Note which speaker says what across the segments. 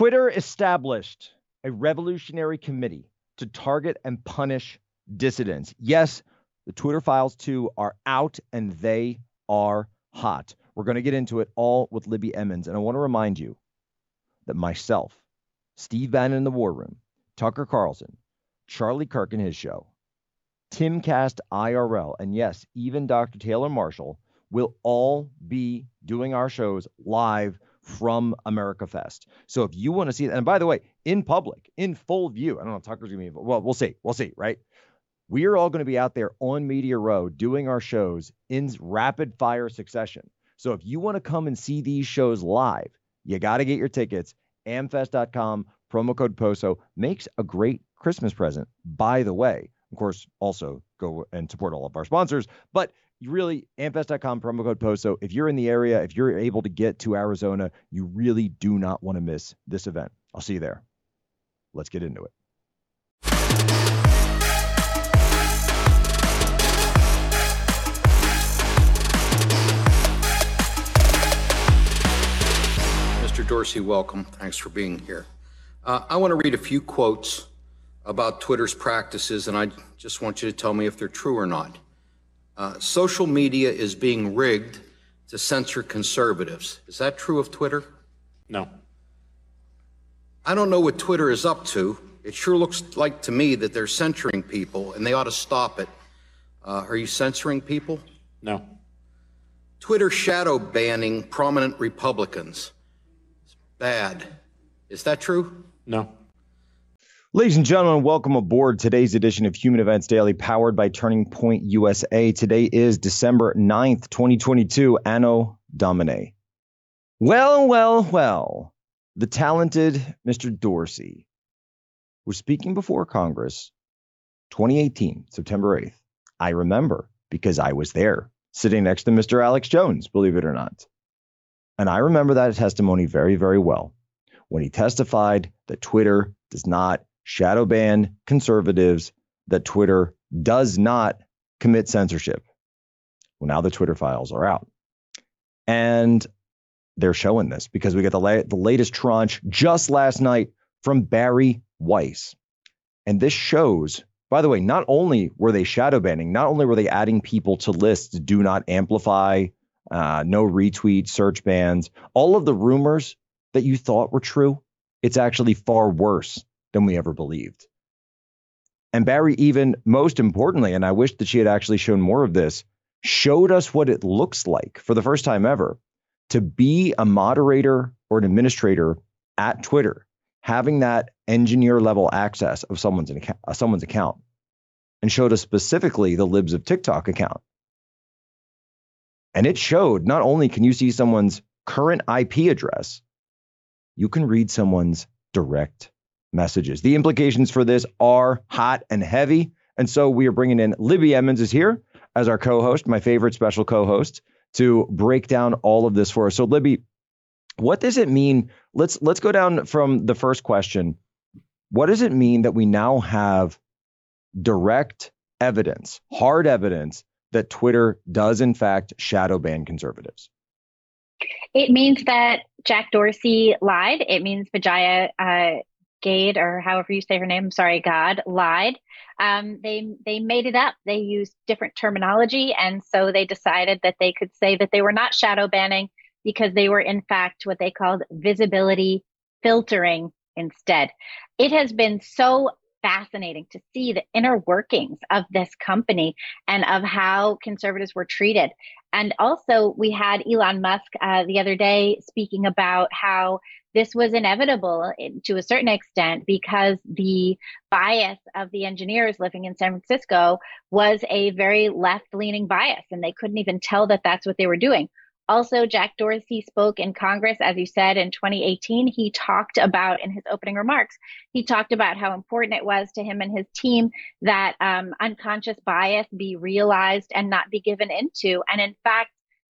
Speaker 1: Twitter established a revolutionary committee to target and punish dissidents. Yes, the Twitter files too are out and they are hot. We're going to get into it all with Libby Emmons. And I want to remind you that myself, Steve Bannon in the War Room, Tucker Carlson, Charlie Kirk in his show, Timcast IRL, and yes, even Dr. Taylor Marshall will all be doing our shows live from America Fest. So if you want to see that, and by the way, in public, in full view, I don't know if Tucker's gonna be, well, we'll see, we'll see, right? We are all going to be out there on Media Row doing our shows in rapid fire succession. So if you want to come and see these shows live, you got to get your tickets. Amfest.com, promo code POSO makes a great Christmas present, by the way. Of course, also go and support all of our sponsors. But you really, amfest.com, promo code POSO. If you're in the area, if you're able to get to Arizona, you really do not want to miss this event. I'll see you there. Let's get into it.
Speaker 2: Mr. Dorsey, welcome. Thanks for being here. Uh, I want to read a few quotes about Twitter's practices, and I just want you to tell me if they're true or not. Uh, social media is being rigged to censor conservatives. Is that true of Twitter?
Speaker 3: No.
Speaker 2: I don't know what Twitter is up to. It sure looks like to me that they're censoring people, and they ought to stop it. Uh, are you censoring people?
Speaker 3: No.
Speaker 2: Twitter shadow banning prominent Republicans. It's bad. Is that true?
Speaker 3: No.
Speaker 1: Ladies and gentlemen, welcome aboard today's edition of Human Events Daily, powered by Turning Point USA. Today is December 9th, 2022, Anno Domini. Well, well, well, the talented Mr. Dorsey was speaking before Congress 2018, September 8th. I remember because I was there, sitting next to Mr. Alex Jones, believe it or not. And I remember that testimony very, very well when he testified that Twitter does not shadow ban conservatives, that Twitter does not commit censorship. Well, now the Twitter files are out. And they're showing this because we got the, la- the latest tranche just last night from Bari Weiss. And this shows, by the way, not only were they shadow banning, not only were they adding people to lists, do not amplify, uh, no retweet, search bans, all of the rumors that you thought were true, it's actually far worse than we ever believed. And Bari, even most importantly, and I wish that she had actually shown more of this, showed us what it looks like for the first time ever to be a moderator or an administrator at Twitter, having that engineer level access of someone's account, uh, someone's account, and showed us specifically the libs of TikTok account. And it showed not only can you see someone's current IP address, you can read someone's direct messages. The implications for this are hot and heavy. And so we are bringing in Libby Emmons is here as our co-host, my favorite special co-host, to break down all of this for us. So Libby, what does it mean? Let's let's go down from the first question. What does it mean that we now have direct evidence, hard evidence that Twitter does in fact shadow ban conservatives?
Speaker 4: It means that Jack Dorsey lied. It means Vijaya uh, Gadde, or however you say her name, I'm sorry, God, lied. Um, they they made it up. They used different terminology, and so they decided that they could say that they were not shadow banning because they were in fact what they called visibility filtering instead. It has been so fascinating to see the inner workings of this company and of how conservatives were treated. And also, we had Elon Musk uh, the other day speaking about how this was inevitable to a certain extent because the bias of the engineers living in San Francisco was a very left leaning bias, and they couldn't even tell that that's what they were doing. Also, Jack Dorsey spoke in Congress, as you said, in 2018. He talked about, in his opening remarks, he talked about how important it was to him and his team that um, unconscious bias be realized and not be given into. And in fact,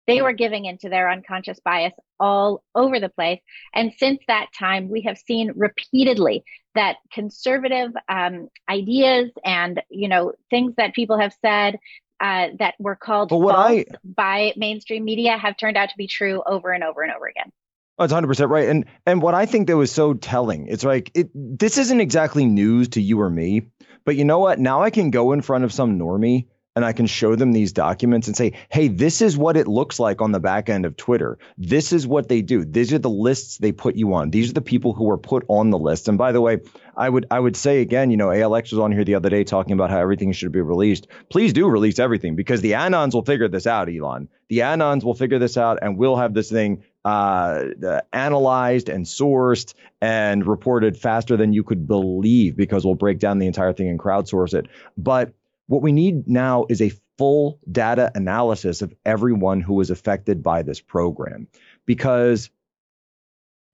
Speaker 4: they were giving into their unconscious bias all over the place. And since that time, we have seen repeatedly that conservative um, ideas and you know things that people have said uh, that were called false I, by mainstream media have turned out to be true over and over and over again.
Speaker 1: That's 100% right. And and what I think that was so telling, it's like it this isn't exactly news to you or me, but you know what? Now I can go in front of some normie and I can show them these documents and say, hey, this is what it looks like on the back end of Twitter. This is what they do. These are the lists they put you on. These are the people who are put on the list. And by the way, I would I would say again, you know, ALX was on here the other day talking about how everything should be released. Please do release everything because the Anons will figure this out, Elon. The Anons will figure this out and we'll have this thing uh, analyzed and sourced and reported faster than you could believe because we'll break down the entire thing and crowdsource it. But what we need now is a full data analysis of everyone who was affected by this program because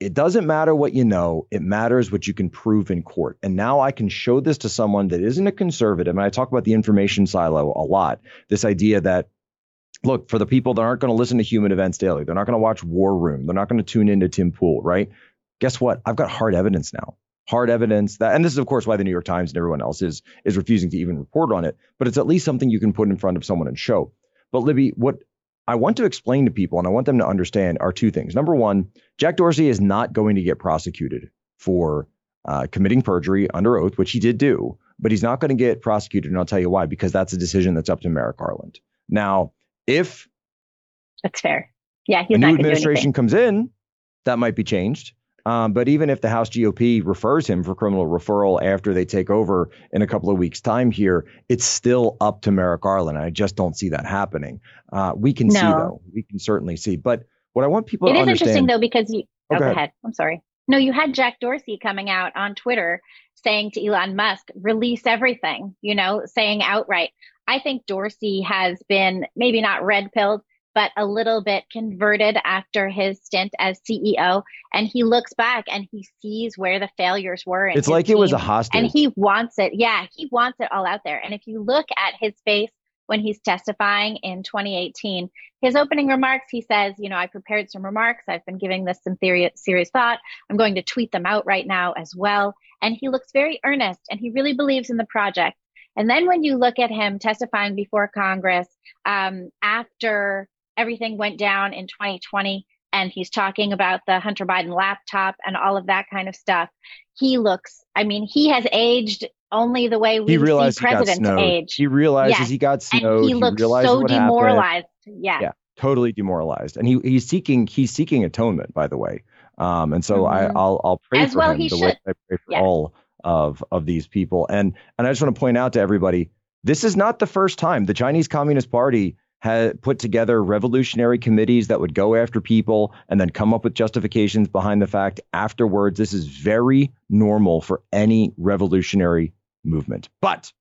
Speaker 1: it doesn't matter what you know, it matters what you can prove in court. And now I can show this to someone that isn't a conservative. And I talk about the information silo a lot. This idea that, look, for the people that aren't going to listen to Human Events Daily, they're not going to watch War Room, they're not going to tune into Tim Pool, right? Guess what? I've got hard evidence now hard evidence that and this is of course why the New York Times and everyone else is is refusing to even report on it, but it's at least something you can put in front of someone and show. But Libby, what I want to explain to people and I want them to understand are two things. Number one, Jack Dorsey is not going to get prosecuted for uh, committing perjury under oath, which he did do, but he's not going to get prosecuted. And I'll tell you why, because that's a decision that's up to Merrick Garland. Now, if
Speaker 4: that's fair, yeah, he's
Speaker 1: a new administration comes in, that might be changed. Um, but even if the House GOP refers him for criminal referral after they take over in a couple of weeks' time here, it's still up to Merrick Garland. I just don't see that happening. Uh, we can no. see though. We can certainly see. But what I want people
Speaker 4: it
Speaker 1: to
Speaker 4: understand.
Speaker 1: It is
Speaker 4: interesting though because you. Oh, oh go, ahead. ahead. I'm sorry. No, you had Jack Dorsey coming out on Twitter saying to Elon Musk, release everything, you know, saying outright. I think Dorsey has been maybe not red pilled, but a little bit converted after his stint as CEO. And he looks back and he sees where the failures were.
Speaker 1: It's like team, it was a hostage.
Speaker 4: And he wants it. Yeah, he wants it all out there. And if you look at his face when he's testifying in 2018, his opening remarks, he says, You know, I prepared some remarks. I've been giving this some theory, serious thought. I'm going to tweet them out right now as well. And he looks very earnest and he really believes in the project. And then when you look at him testifying before Congress um, after everything went down in 2020 and he's talking about the Hunter Biden laptop and all of that kind of stuff. He looks, I mean, he has aged only the way we he realized see presidents age.
Speaker 1: He realizes yes. he got snowed. And he, he looks so
Speaker 4: demoralized. Yeah.
Speaker 1: Yeah. Totally demoralized. And he he's seeking he's seeking atonement, by the way. Um, and so mm-hmm. I, will I'll pray
Speaker 4: As
Speaker 1: for
Speaker 4: well
Speaker 1: him
Speaker 4: the
Speaker 1: should.
Speaker 4: way
Speaker 1: I pray for all of of these people. And and I just want to point out to everybody, this is not the first time the Chinese Communist Party had put together revolutionary committees that would go after people and then come up with justifications behind the fact afterwards. This is very normal for any revolutionary movement. But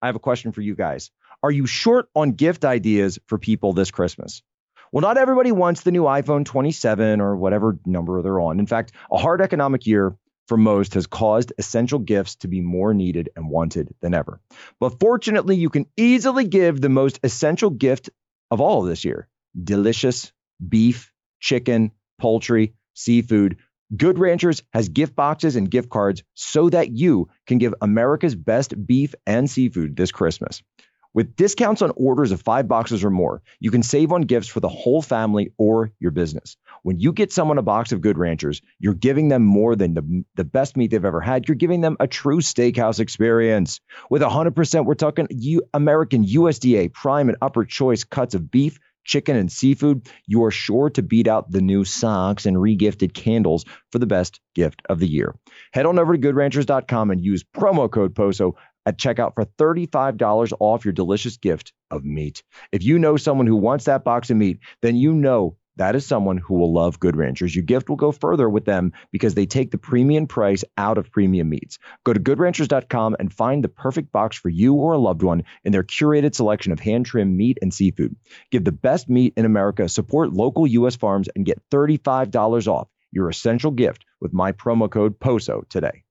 Speaker 1: I have a question for you guys. Are you short on gift ideas for people this Christmas? Well, not everybody wants the new iPhone 27 or whatever number they're on. In fact, a hard economic year for most has caused essential gifts to be more needed and wanted than ever. But fortunately, you can easily give the most essential gift of all of this year delicious beef, chicken, poultry, seafood. Good Ranchers has gift boxes and gift cards so that you can give America's best beef and seafood this Christmas. With discounts on orders of five boxes or more, you can save on gifts for the whole family or your business. When you get someone a box of Good Ranchers, you're giving them more than the, the best meat they've ever had. You're giving them a true steakhouse experience. With 100%, we're talking U- American USDA prime and upper choice cuts of beef, chicken, and seafood. You are sure to beat out the new socks and regifted candles for the best gift of the year. Head on over to goodranchers.com and use promo code POSO at checkout for $35 off your delicious gift of meat. If you know someone who wants that box of meat, then you know that is someone who will love Good Ranchers. Your gift will go further with them because they take the premium price out of premium meats. Go to goodranchers.com and find the perfect box for you or a loved one in their curated selection of hand trimmed meat and seafood. Give the best meat in America, support local U.S. farms, and get $35 off your essential gift with my promo code POSO today.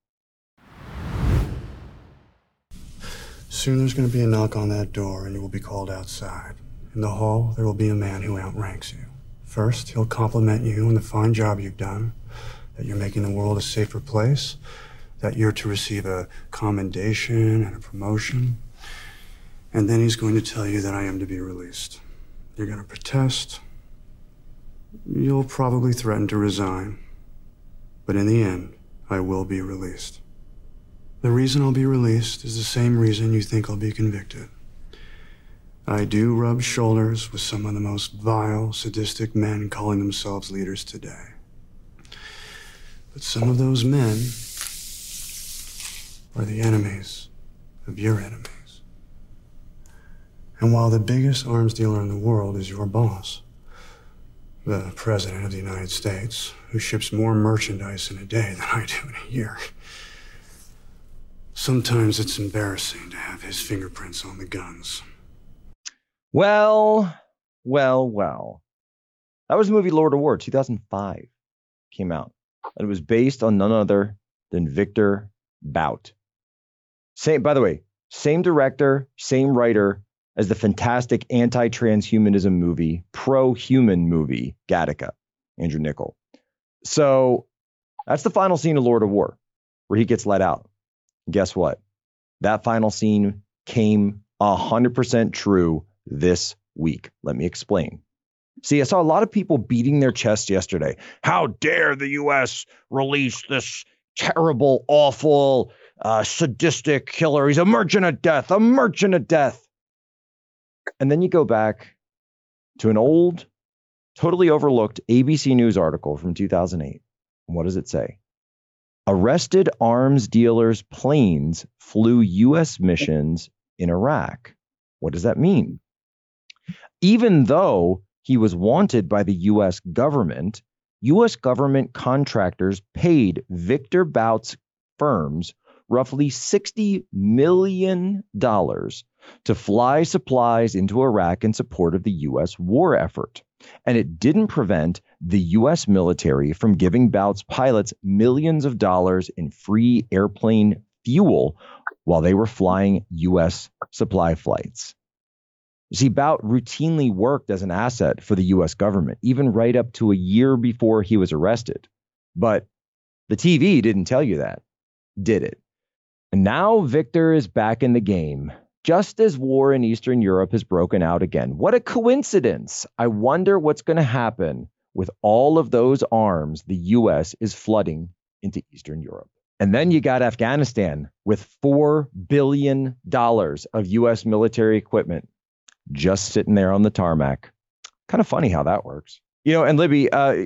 Speaker 3: Soon there's going to be a knock on that door, and you will be called outside. In the hall, there will be a man who outranks you. First, he'll compliment you on the fine job you've done, that you're making the world a safer place, that you're to receive a commendation and a promotion. And then he's going to tell you that I am to be released. You're going to protest, You'll probably threaten to resign. But in the end, I will be released. The reason I'll be released is the same reason you think I'll be convicted. I do rub shoulders with some of the most vile, sadistic men calling themselves leaders today. But some of those men are the enemies of your enemies. And while the biggest arms dealer in the world is your boss, the President of the United States, who ships more merchandise in a day than I do in a year, sometimes it's embarrassing to have his fingerprints on the guns.
Speaker 1: Well, well, well. That was the movie Lord of War, 2005 came out. And it was based on none other than Victor Bout. Same, by the way, same director, same writer as the fantastic anti-transhumanism movie, pro-human movie, Gattaca, Andrew Niccol. So that's the final scene of Lord of War, where he gets let out. Guess what? That final scene came 100% true this week. Let me explain. See, I saw a lot of people beating their chests yesterday. How dare the U.S. release this terrible, awful, uh, sadistic killer? He's a merchant of death, a merchant of death. And then you go back to an old, totally overlooked ABC News article from 2008. What does it say? Arrested arms dealers' planes flew U.S. missions in Iraq. What does that mean? Even though he was wanted by the US government, US government contractors paid Victor Bout's firms roughly $60 million to fly supplies into Iraq in support of the US war effort. And it didn't prevent the US military from giving Bout's pilots millions of dollars in free airplane fuel while they were flying US supply flights. See, Bout routinely worked as an asset for the US government, even right up to a year before he was arrested. But the TV didn't tell you that, did it? And now Victor is back in the game, just as war in Eastern Europe has broken out again. What a coincidence! I wonder what's going to happen with all of those arms the US is flooding into Eastern Europe. And then you got Afghanistan with $4 billion of US military equipment just sitting there on the tarmac. Kind of funny how that works. You know, and Libby, uh,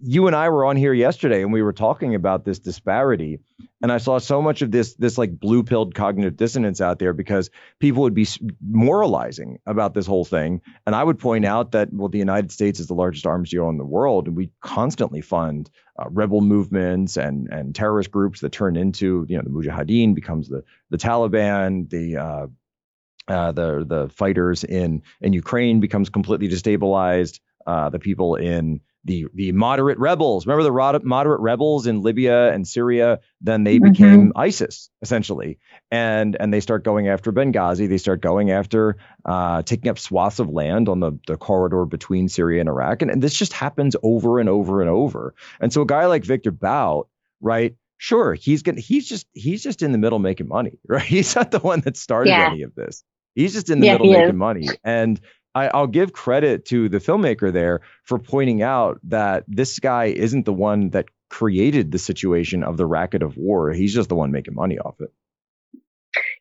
Speaker 1: you and I were on here yesterday and we were talking about this disparity. And I saw so much of this, this like blue pilled cognitive dissonance out there because people would be moralizing about this whole thing. And I would point out that, well, the United States is the largest arms dealer in the world. And we constantly fund uh, rebel movements and, and terrorist groups that turn into, you know, the Mujahideen becomes the, the Taliban, the, uh, uh, the the fighters in in Ukraine becomes completely destabilized. Uh, the people in the the moderate rebels, remember the moderate rebels in Libya and Syria, then they mm-hmm. became ISIS essentially, and and they start going after Benghazi. They start going after uh, taking up swaths of land on the the corridor between Syria and Iraq, and, and this just happens over and over and over. And so a guy like Victor Bout, right? Sure, he's gonna he's just he's just in the middle making money, right? He's not the one that started yeah. any of this. He's just in the yeah, middle making money. And I, will give credit to the filmmaker there for pointing out that this guy isn't the one that created the situation of the racket of war. He's just the one making money off it.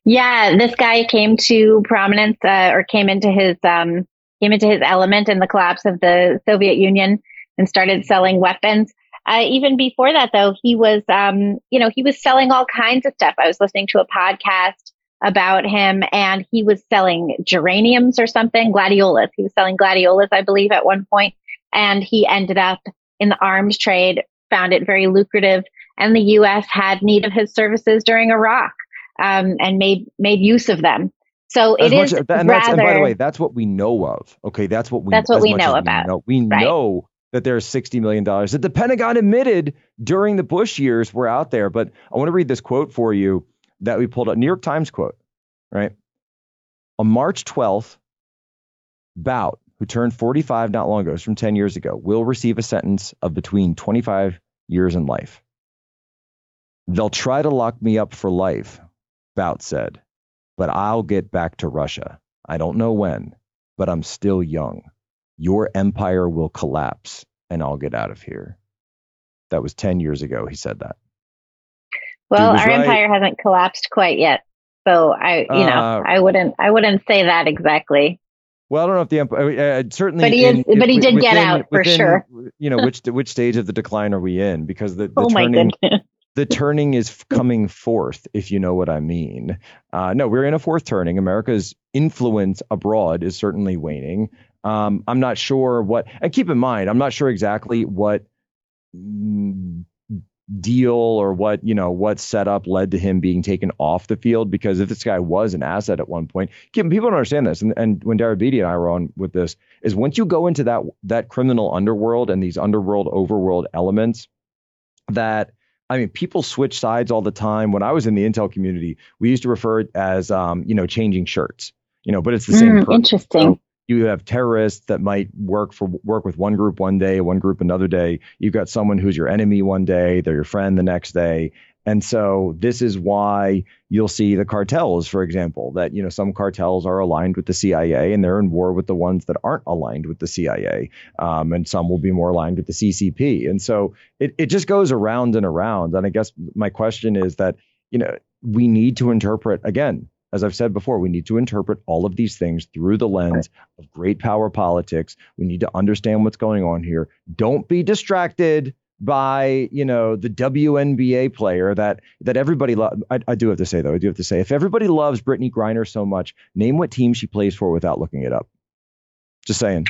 Speaker 4: Yeah, this guy came to prominence uh, or came into his um, came into his element in the collapse of the Soviet Union and started selling weapons. Uh, even before that, though, he was, um, you know, he was selling all kinds of stuff. I was listening to a podcast about him and he was selling geraniums or something, gladiolas. He was selling gladiolas, I believe, at one point, and he ended up in the arms trade, found it very lucrative, and the U.S. had need of his services during Iraq um, and made made use of them. So as it much, and, rather,
Speaker 1: and by the way, that's what we know of. Okay, that's what we.
Speaker 4: That's what we know about.
Speaker 1: We know, we right. know that there's $60 million that the Pentagon admitted during the Bush years were out there. But I want to read this quote for you that we pulled up, New York Times quote, right? On March 12th, Bout, who turned 45 not long ago, from 10 years ago, will receive a sentence of between 25 years and life. They'll try to lock me up for life, Bout said, but I'll get back to Russia. I don't know when, but I'm still young. your empire will collapse and I'll get out of here. That was 10 years ago. He said that.
Speaker 4: Well, our right. empire hasn't collapsed quite yet. So I, you know, uh, I wouldn't, I wouldn't say that exactly.
Speaker 1: Well, I don't know if the empire uh, uh, certainly,
Speaker 4: but he is, in, but he did within, get out for within, sure.
Speaker 1: You know, which which stage of the decline are we in? Because the, the oh turning, the turning is coming forth, if you know what I mean. Uh, no, we're in a fourth turning. America's influence abroad is certainly waning. Um, I'm not sure what, and keep in mind, I'm not sure exactly what deal or what you know what setup led to him being taken off the field because if this guy was an asset at one point people don't understand this and, and when Dara Beatty and I were on with this is once you go into that that criminal underworld and these underworld overworld elements that I mean, people switch sides all the time. When I was in the Intel community, we used to refer it as, um, you know, changing shirts. You know, but it's the same.
Speaker 4: Mm, interesting.
Speaker 1: You have terrorists that might work for work with one group one day, one group another day. You've got someone who's your enemy one day, they're your friend the next day. And so this is why you'll see the cartels, for example, that you know some cartels are aligned with the CIA and they're in war with the ones that aren't aligned with the CIA, um, and some will be more aligned with the CCP. And so it it just goes around and around. And I guess my question is that you know we need to interpret again as I've said before, we need to interpret all of these things through the lens of great power politics. We need to understand what's going on here. Don't be distracted by you know the WNBA player that that everybody loves. I, I, do have to say though, I do have to say, if everybody loves Brittney Griner so much, name what team she plays for without looking it up. Just saying.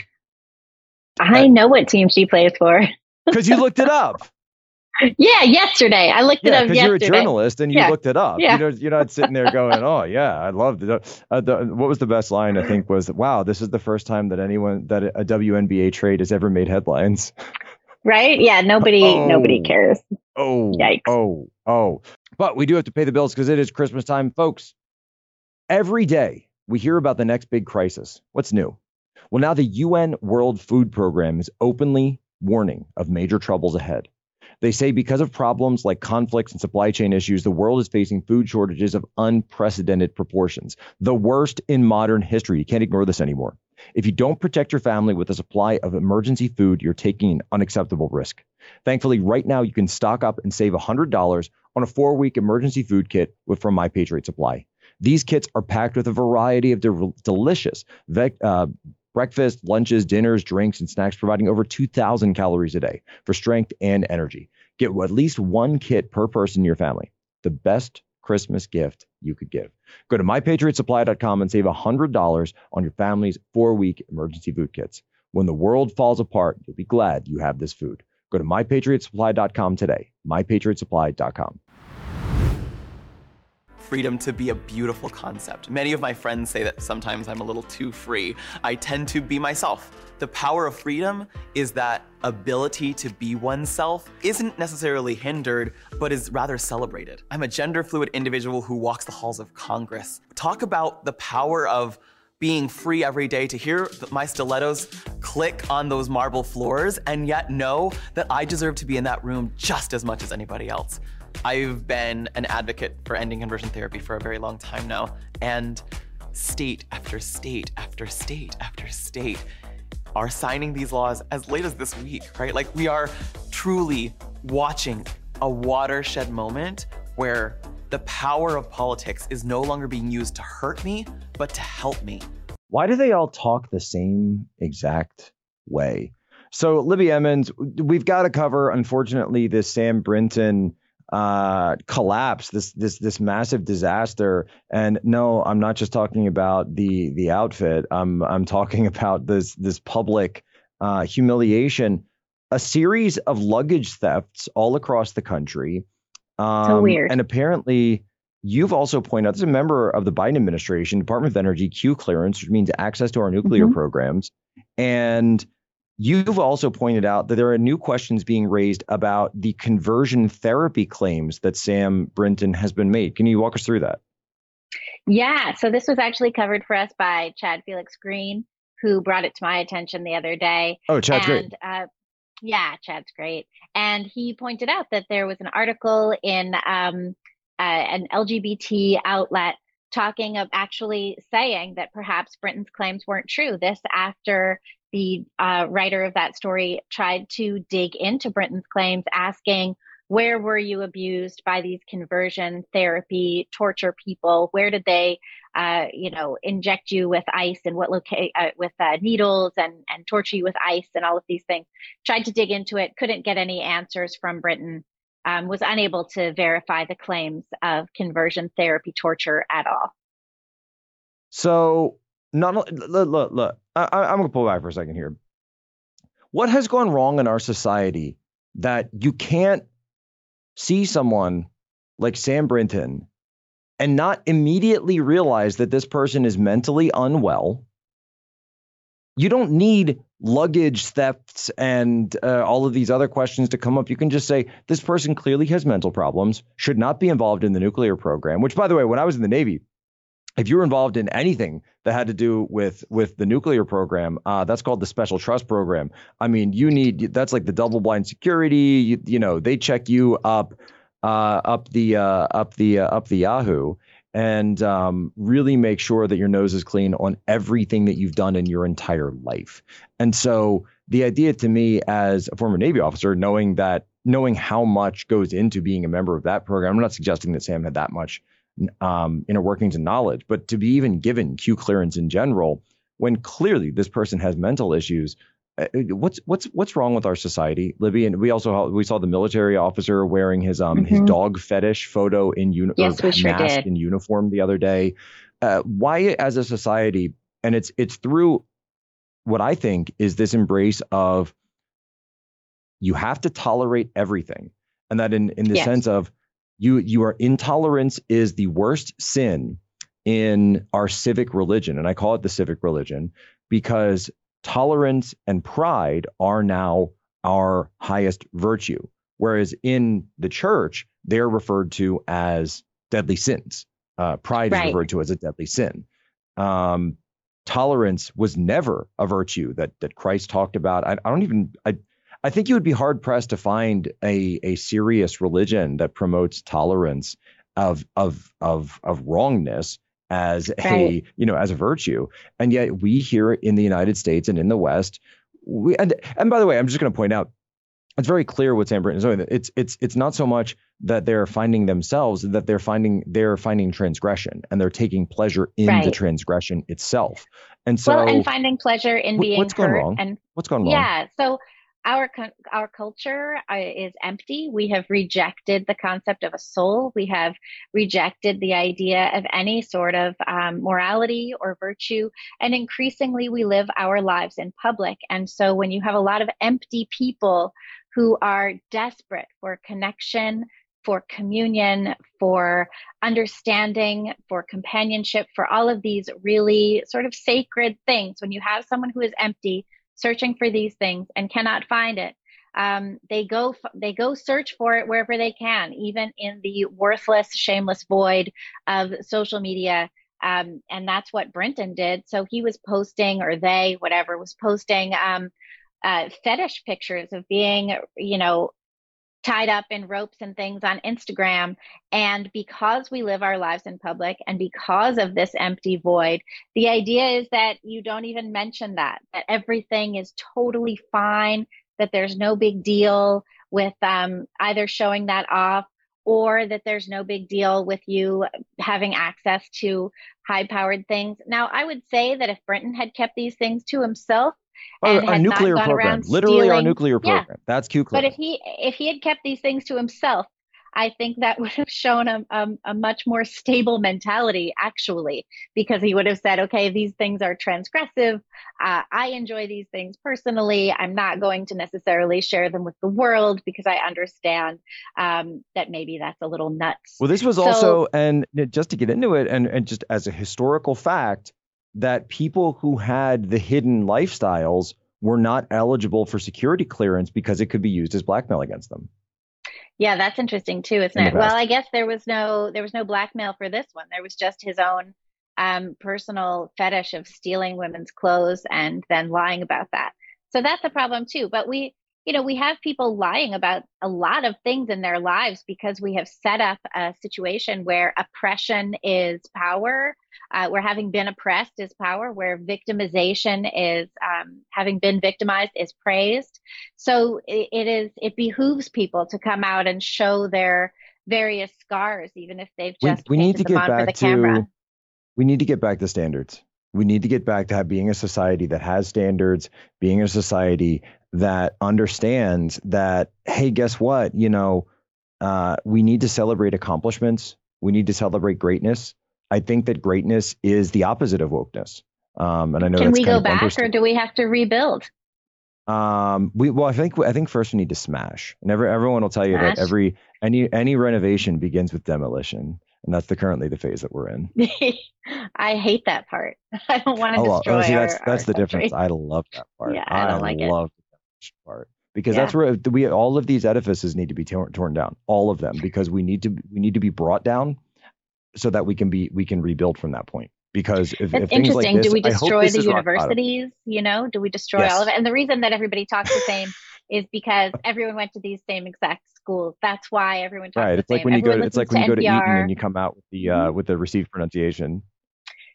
Speaker 4: I know what team she plays for.
Speaker 1: Because you looked it up.
Speaker 4: Yeah, yesterday. I looked
Speaker 1: yeah,
Speaker 4: it up
Speaker 1: because you're a journalist and you yeah. looked it up. Yeah. You're, you're not sitting there going, oh, yeah, I love it. Uh, the, what was the best line, I think, was, wow, this is the first time that anyone, that a WNBA trade has ever made headlines.
Speaker 4: Right? Yeah, nobody, oh, nobody cares.
Speaker 1: Oh, Yikes. oh, oh. But we do have to pay the bills because it is Christmas time, folks. Every day we hear about the next big crisis. What's new? Well, now the UN World Food Program is openly warning of major troubles ahead. They say because of problems like conflicts and supply chain issues, the world is facing food shortages of unprecedented proportions, the worst in modern history. You can't ignore this anymore. If you don't protect your family with a supply of emergency food, you're taking an unacceptable risk. Thankfully, right now you can stock up and save $100 on a four week emergency food kit with, from My Patriot Supply. These kits are packed with a variety of de- delicious uh, breakfast, lunches, dinners, drinks, and snacks, providing over 2,000 calories a day for strength and energy. Get at least one kit per person in your family. The best Christmas gift you could give. Go to mypatriotsupply.com and save $100 on your family's four week emergency food kits. When the world falls apart, you'll be glad you have this food. Go to mypatriotsupply.com today. mypatriotsupply.com
Speaker 5: freedom to be a beautiful concept. Many of my friends say that sometimes I'm a little too free. I tend to be myself. The power of freedom is that ability to be oneself isn't necessarily hindered, but is rather celebrated. I'm a gender fluid individual who walks the halls of Congress. Talk about the power of being free every day to hear my stilettos click on those marble floors and yet know that I deserve to be in that room just as much as anybody else. I've been an advocate for ending conversion therapy for a very long time now, and state after state after state after state are signing these laws as late as this week, right? Like we are truly watching a watershed moment where the power of politics is no longer being used to hurt me, but to help me.
Speaker 1: Why do they all talk the same exact way? So, Libby Emmons, we've got to cover, unfortunately, this Sam Brinton uh, collapse, this this this massive disaster. And no, I'm not just talking about the the outfit. I'm I'm talking about this this public uh, humiliation, a series of luggage thefts all across the country.
Speaker 4: Um, so weird.
Speaker 1: And apparently, you've also pointed out as a member of the Biden administration, Department of Energy Q clearance, which means access to our nuclear mm-hmm. programs, and You've also pointed out that there are new questions being raised about the conversion therapy claims that Sam Brinton has been made. Can you walk us through that?
Speaker 4: Yeah, so this was actually covered for us by Chad Felix Greene, who brought it to my attention the other day.
Speaker 1: Oh, Chad's and, great.
Speaker 4: Uh, yeah, Chad's great. And he pointed out that there was an article in um, uh, an LGBT outlet talking of actually saying that perhaps Brinton's claims weren't true. This after the uh, writer of that story tried to dig into Brinton's claims, asking, where were you abused by these conversion therapy torture people? Where did they, uh, you know, inject you with ice and what locate uh, with uh, needles and and torture you with ice and all of these things? Tried to dig into it, couldn't get any answers from Brinton. Um, was unable to verify the claims of conversion therapy torture at all.
Speaker 1: So, not look, look, look I, I'm going to pull back for a second here. What has gone wrong in our society that you can't see someone like Sam Brinton and not immediately realize that this person is mentally unwell. You don't need luggage thefts and uh, all of these other questions to come up. You can just say, this person clearly has mental problems, should not be involved in the nuclear program, which, by the way, when I was in the Navy, if you were involved in anything that had to do with with the nuclear program, uh, that's called the special trust program. I mean, you need that's like the double blind security. You, you know, they check you up uh, up the uh, up the uh, up the Yahoo and um, really make sure that your nose is clean on everything that you've done in your entire life. And so the idea to me as a former Navy officer, knowing that knowing how much goes into being a member of that program, I'm not suggesting that Sam had that much um, inner workings and knowledge, but to be even given Q clearance in general, when clearly this person has mental issues, what's what's what's wrong with our society, Libby? And we also we saw the military officer wearing his um mm-hmm. his dog fetish photo in uniform,
Speaker 4: yes, we sure mask did.
Speaker 1: in uniform the other day. Uh, why, as a society, and it's it's through what I think is this embrace of you have to tolerate everything, and that in in the yes. sense of you you are intolerance is the worst sin in our civic religion and i call it the civic religion because tolerance and pride are now our highest virtue whereas in the church they're referred to as deadly sins. Uh, pride right. is referred to as a deadly sin. Um, tolerance was never a virtue that that christ talked about. I, I don't even I, I think you would be hard pressed to find a a serious religion that promotes tolerance of of of of wrongness as right. a you know as a virtue and yet we here in the United States and in the West we and and by the way I'm just going to point out it's very clear what Sam Brinton is doing. It's it's it's not so much that they're finding themselves that they're finding they're finding transgression and they're taking pleasure in right. the transgression itself. And so
Speaker 4: well, and finding pleasure in being
Speaker 1: what's going
Speaker 4: hurt
Speaker 1: wrong?
Speaker 4: and
Speaker 1: what's going wrong?
Speaker 4: Yeah. So our our culture uh, is empty. We have rejected the concept of a soul. We have rejected the idea of any sort of um, morality or virtue, and increasingly we live our lives in public. And so, when you have a lot of empty people who are desperate for connection, for communion, for understanding, for companionship, for all of these really sort of sacred things, when you have someone who is empty searching for these things and cannot find it. Um, they go they go search for it wherever they can, even in the worthless, shameless void of social media. Um, and that's what Brinton did. So he was posting, or they, whatever, was posting um, uh, fetish pictures of being, you know, tied up in ropes and things on Instagram. And because we live our lives in public and because of this empty void, the idea is that you don't even mention that, that everything is totally fine, that there's no big deal with um, either showing that off or that there's no big deal with you having access to high powered things. Now, I would say that if Brinton had kept these things to himself,
Speaker 1: our, our nuclear program, literally stealing, our nuclear program. Yeah. That's Q.
Speaker 4: But if he if he had kept these things to himself, I think that would have shown a, a, a, much more stable mentality, actually, because he would have said, okay, these things are transgressive. Uh, I enjoy these things personally. I'm not going to necessarily share them with the world because I understand um, that maybe that's a little nuts.
Speaker 1: Well, this was so, also, and just to get into it, and, and just as a historical fact, that people who had the hidden lifestyles were not eligible for security clearance because it could be used as blackmail against them.
Speaker 4: Yeah, that's interesting too, isn't it? Well, I guess there was no there was no blackmail for this one. There was just his own um, personal fetish of stealing women's clothes and then lying about that. So that's a problem too. But we you know, we have people lying about a lot of things in their lives because we have set up a situation where oppression is power, uh, where having been oppressed is power, where victimization is um, having been victimized is praised. So it, it is it behooves people to come out and show their various scars, even if they've just
Speaker 1: we, we need to get back
Speaker 4: to camera.
Speaker 1: we need to get back to standards. We need to get back to being a society that has standards, being a society that understands that, hey, guess what? You know, uh, we need to celebrate accomplishments. We need to celebrate greatness. I think that greatness is the opposite of wokeness. Um, and I know
Speaker 4: can we
Speaker 1: go
Speaker 4: back or do we have to rebuild?
Speaker 1: Um, we well, I think I think first we need to smash, and every, everyone will tell you smash. that every any any renovation begins with demolition, and that's the currently the phase that we're in.
Speaker 4: I hate that part. I don't want to
Speaker 1: oh,
Speaker 4: destroy. Oh,
Speaker 1: see, that's
Speaker 4: our,
Speaker 1: that's
Speaker 4: our
Speaker 1: the difference. I love that part.
Speaker 4: Yeah, I don't like
Speaker 1: love
Speaker 4: it.
Speaker 1: Part because
Speaker 4: Yeah.
Speaker 1: that's where we all of these edifices need to be torn, torn down, all of them, because we need to we need to be brought down so that we can be we can rebuild from that point. Because if,
Speaker 4: That's
Speaker 1: if things like
Speaker 4: interesting.
Speaker 1: this,
Speaker 4: do we destroy the
Speaker 1: is rock bottom.
Speaker 4: universities? You know, do we destroy
Speaker 1: Yes.
Speaker 4: all of it? And the reason that everybody talks the same is because everyone went to these same exact schools. That's why everyone talks
Speaker 1: Right. It's like
Speaker 4: same.
Speaker 1: when you go. To, it's like when you go to Eton and you come out with the uh, with the received pronunciation.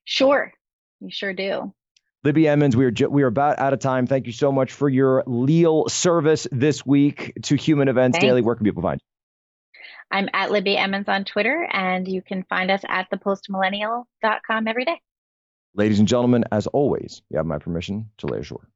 Speaker 4: Sure, you sure do.
Speaker 1: Libby Emmons, we are ju- we are about out of time. Thank you so much for your leal service this week to Human Events
Speaker 4: Thanks.
Speaker 1: Daily. Where can people find you?
Speaker 4: I'm at Libby Emmons on Twitter, and you can find us at thepostmillennial.com every day.
Speaker 1: Ladies and gentlemen, as always, you have my permission to lay ashore.